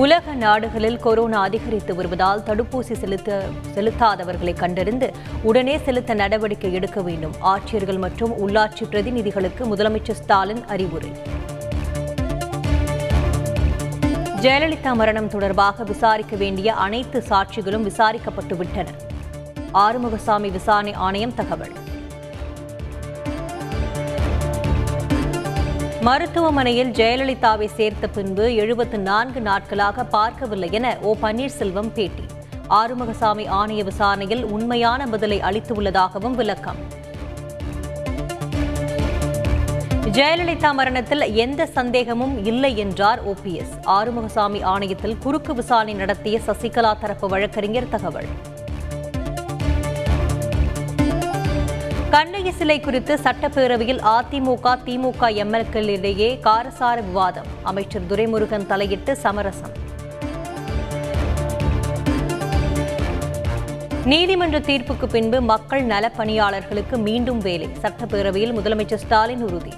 உலக நாடுகளில் கொரோனா அதிகரித்து வருவதால் தடுப்பூசி செலுத்த செலுத்தாதவர்களை கண்டறிந்து உடனே செலுத்த நடவடிக்கை எடுக்க வேண்டும். ஆட்சியர்கள் மற்றும் உள்ளாட்சி பிரதிநிதிகளுக்கு முதலமைச்சர் ஸ்டாலின் அறிவுரை. ஜெயலலிதா மரணம் தொடர்பாக விசாரிக்க வேண்டிய அனைத்து சாட்சிகளும் விசாரிக்கப்பட்டுவிட்டன. ஆறுமுகசாமி விசாரணை ஆணையம் தகவல். மருத்துவமனையில் ஜெயலலிதாவை சேர்த்த பின்பு எழுபத்து நான்கு நாட்களாக பார்க்கவில்லை என ஓ பன்னீர்செல்வம் பேட்டி. ஆறுமுகசாமி ஆணைய விசாரணையில் உண்மையான பதிலை அளித்துள்ளதாகவும் விளக்கம். ஜெயலலிதா மரணத்தில் எந்த சந்தேகமும் இல்லை என்றார் ஓபிஎஸ் ஆறுமுகசாமி ஆணையத்தில் குறுக்கு விசாரணை நடத்திய சசிகலா தரப்பு வழக்கறிஞர் தகவல். கண்ணகி சிலை குறித்து சட்டப்பேரவையில் அதிமுக திமுக எம்எல்ஏக்களிடையே காரசார விவாதம். அமைச்சர் துரைமுருகன் தலையிட்டு சமரசம். நீதிமன்ற தீர்ப்புக்கு பின்பு மக்கள் நலப்பணியாளர்களுக்கு மீண்டும் வேலை. சட்டப்பேரவையில் முதலமைச்சர் ஸ்டாலின் உறுதி.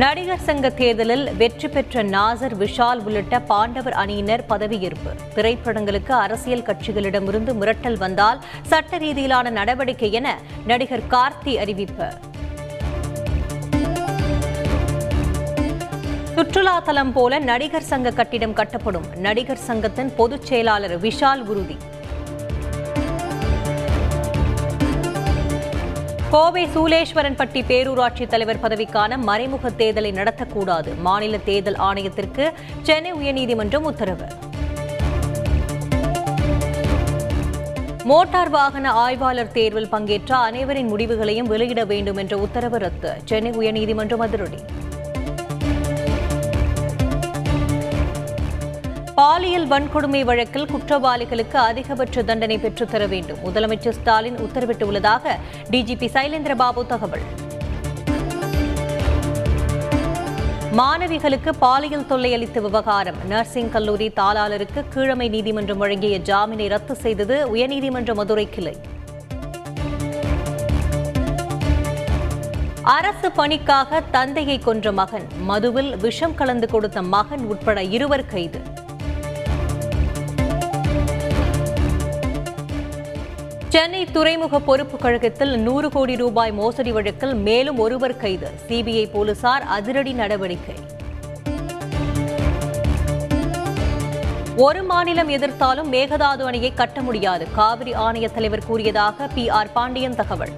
நடிகர் சங்க தேர்தலில் வெற்றி பெற்ற நாசர் விஷால் உள்ளிட்ட பாண்டவர் அணியினர் பதவியேற்பு. திரைப்படங்களுக்கு அரசியல் கட்சிகளிடமிருந்து மிரட்டல் வந்தால் சட்ட ரீதியிலான நடவடிக்கை என நடிகர் கார்த்தி அறிவிப்பு. சுற்றுலா தலம் போல நடிகர் சங்க கட்டிடம் கட்டப்படும். நடிகர் சங்கத்தின் பொதுச் செயலாளர் விஷால் உறுதி. கோவை சூலேஸ்வரன்பட்டி பேரூராட்சி தலைவர் பதவிக்கான மறைமுக தேர்தலை நடத்தக்கூடாது. மாநில தேர்தல் ஆணையத்திற்கு சென்னை உயர்நீதிமன்றம் உத்தரவு. மோட்டார் வாகன ஆய்வாளர் தேர்வில் பங்கேற்ற அனைவரின் முடிவுகளையும் வெளியிட வேண்டும் என்ற உத்தரவு ரத்து. சென்னை உயர்நீதிமன்றம் அதிரடி. பாலியல் வன்கொடுமை வழக்கில் குற்றவாளிகளுக்கு அதிகபட்ச தண்டனை பெற்றுத்தர வேண்டும். முதலமைச்சர் ஸ்டாலின் உத்தரவிட்டுள்ளதாக டிஜிபி சைலேந்திரபாபு தகவல். மாணவிகளுக்கு பாலியல் தொல்லை அளித்த விவகாரம். நர்சிங் கல்லூரி தாளாளருக்கு கீழமை நீதிமன்றம் வழங்கிய ஜாமீனை ரத்து செய்தது உயர்நீதிமன்ற மதுரை கிளை. அரசு பணிக்காக தந்தையை கொன்ற மகன். மதுவில் விஷம் கலந்து கொடுத்த மகன் உட்பட இருவர் கைது. சென்னை துறைமுக பொறுப்பு கழகத்தில் நூறு கோடி ரூபாய் மோசடி வழக்கில் மேலும் ஒருவர் கைது. சிபிஐ போலீசார் அதிரடி நடவடிக்கை. ஒரு மாநிலம் எதிர்த்தாலும் மேகதாது அணையை கட்ட முடியாது. காவிரி ஆணைய தலைவர் கூறியதாக பி ஆர் பாண்டியன் தகவல்.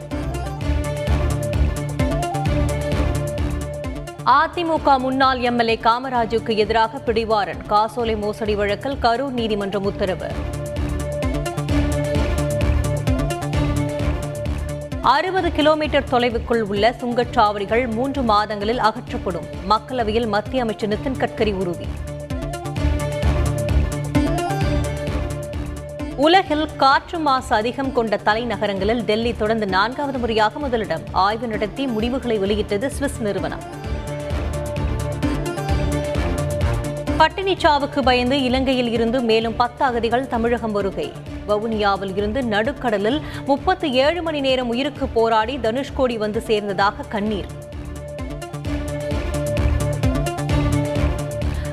அதிமுக முன்னாள் எம்எல்ஏ காமராஜுக்கு எதிராக பிடிவாரன். காசோலை மோசடி வழக்கில் கரூர் நீதிமன்றம் உத்தரவு. அறுபது கிலோமீட்டர் தொலைவுக்குள் உள்ள சுங்கச்சாவடிகள் மூன்று மாதங்களில் அகற்றப்படும். மக்களவையில் மத்திய அமைச்சர் நிதின் கட்கரி உறுதி. உலகில் காற்று மாசு அதிகம் கொண்ட தலைநகரங்களில் டெல்லி தொடர்ந்து நான்காவது முறையாக முதலிடம். ஆய்வு நடத்தி முடிவுகளை வெளியிட்டது சுவிஸ் நிறுவனம். பட்டினிச்சாவுக்கு பயந்து இலங்கையில் இருந்து மேலும் பத்து அகதிகள் தமிழகம் வருகை. வவுனியாவில் இருந்து நடுக்கடலில் முப்பத்தி ஏழு மணி நேரம் உயிருக்கு போராடி தனுஷ்கோடி வந்து சேர்ந்ததாக கண்ணீர்.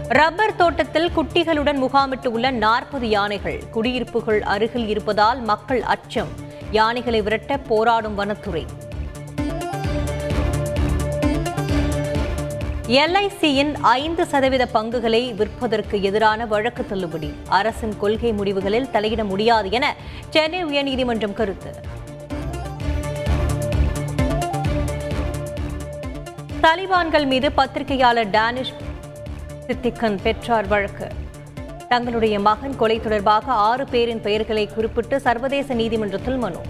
ரப்பர் தோட்டத்தில் குட்டிகளுடன் முகாமிட்டு உள்ள நாற்பது யானைகள் குடியிருப்புகள் அருகில் இருப்பதால் மக்கள் அச்சம். யானைகளை விரட்ட போராடும் வனத்துறை. எல்ஐசியின் ஐந்து சதவீத பங்குகளை விற்பதற்கு எதிரான வழக்கு தள்ளுபடி. அரசின் கொள்கை முடிவுகளில் தலையிட முடியாது என சென்னை உயர்நீதிமன்றம் கருத்து. தலிபான்கள் மீது பத்திரிகையாளர் டேனிஷ் சித்திகன் பெற்றார் வழக்கு. தங்களுடைய மகன் கொலை தொடர்பாக ஆறு பேரின் பெயர்களை குறிப்பிட்டு சர்வதேச நீதிமன்றத்தில் மனு.